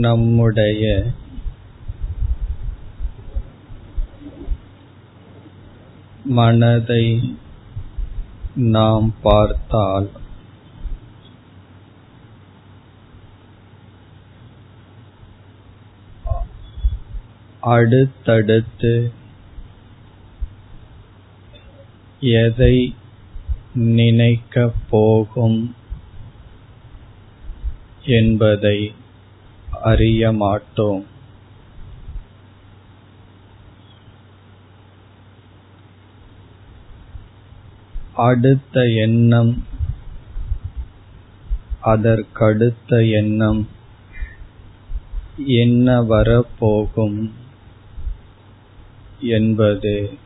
நம்முடைய மனதை நாம் பார்த்தால் அடுத்தடுத்து எதை நினைக்கப் போகும் என்பதை அறிய மாட்டோம் அடுத்த எண்ணம் அதற்கடுத்த எண்ணம் என்ன வரப்போகும் என்பது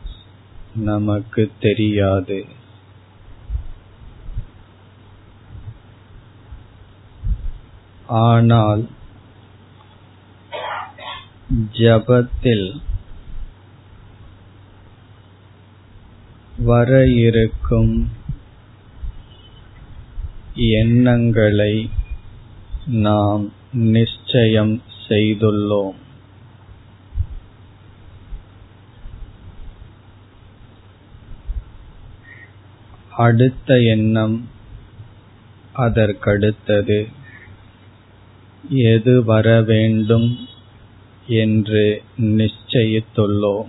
நமக்கு தெரியாது. ஆனால் ஜபத்தில் வர இருக்கும் எண்ணங்களை நாம் நிச்சயம் செய்துள்ளோம். அடுத்த எண்ணம் அதற்கடுத்தது. எது வர வேண்டும் என்று நிச்சயித்துள்ளோம்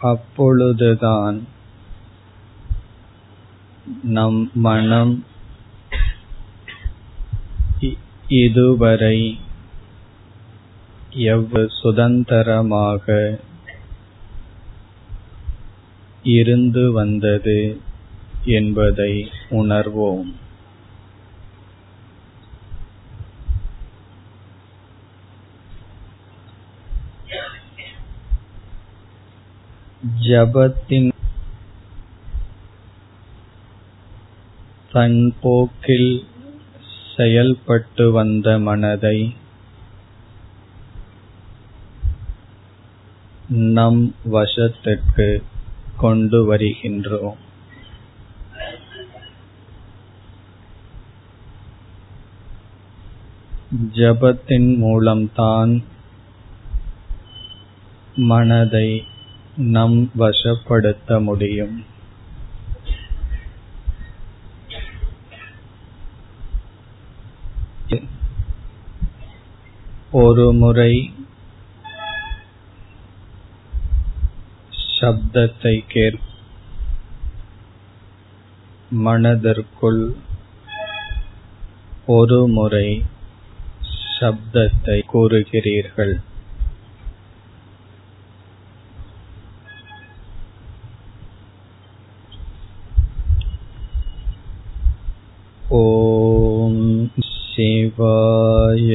அப்பொழுதுதான் நம் மனம் இதுவரை எவ்வளவு சுதந்திரமாக இருந்து வந்தது. என்பதை உணர்வோம். ஜபத்தின் தன் போக்கில் செயல்பட்டு வந்த மனதை நம் வசத்திற்கு கொண்டு வருகின்றோம். ஜபத்தின் மூலம்தான் மனதை நம் வசப்படுத்த முடியும். ஒரு முறை சப்தத்தை கேட்க மனதிற்குள் ஒரு முறை சப்தத்தை கூறுகிறீர்கள். ஓம் சிவாய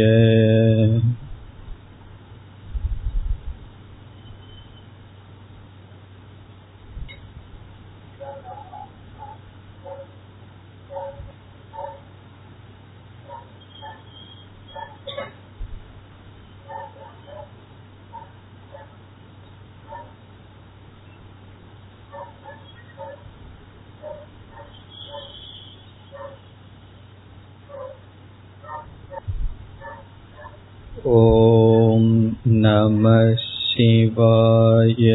ॐ नमः शिवाय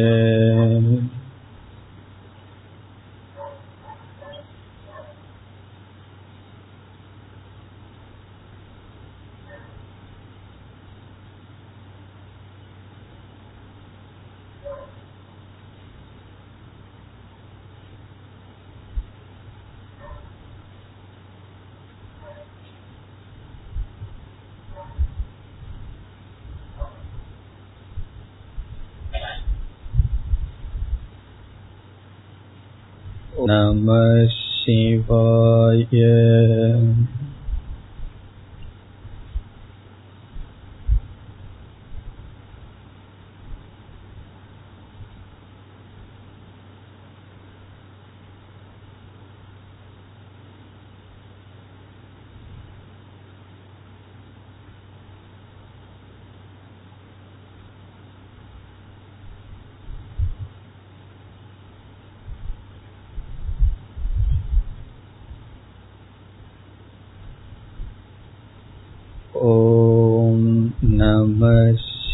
नमः शिवाय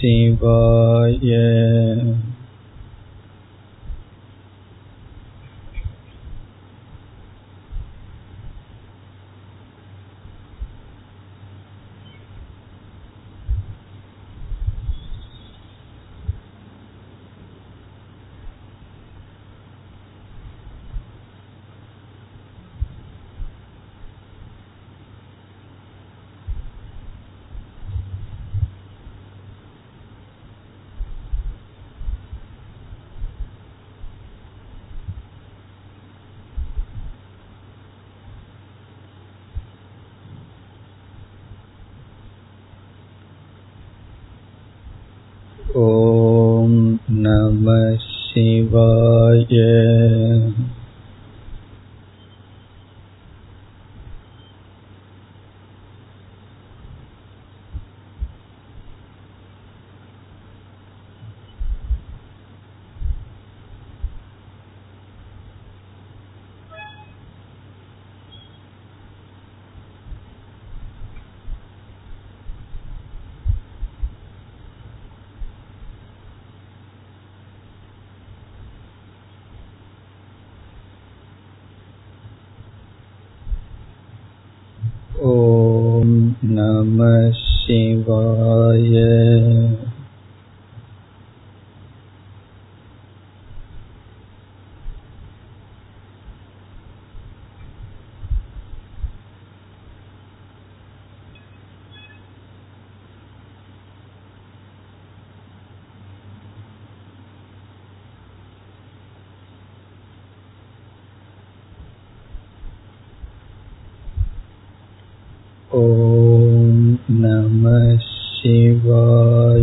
शिवाय ॐ नमः शिवाय நம சிவாய ஓ शिवाय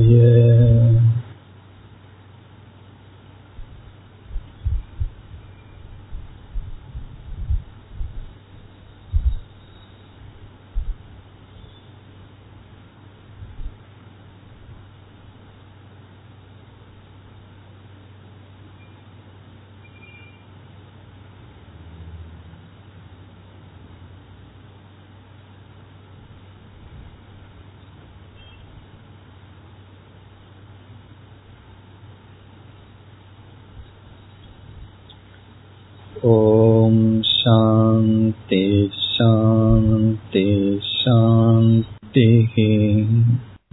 ॐ शान्ति शान्ति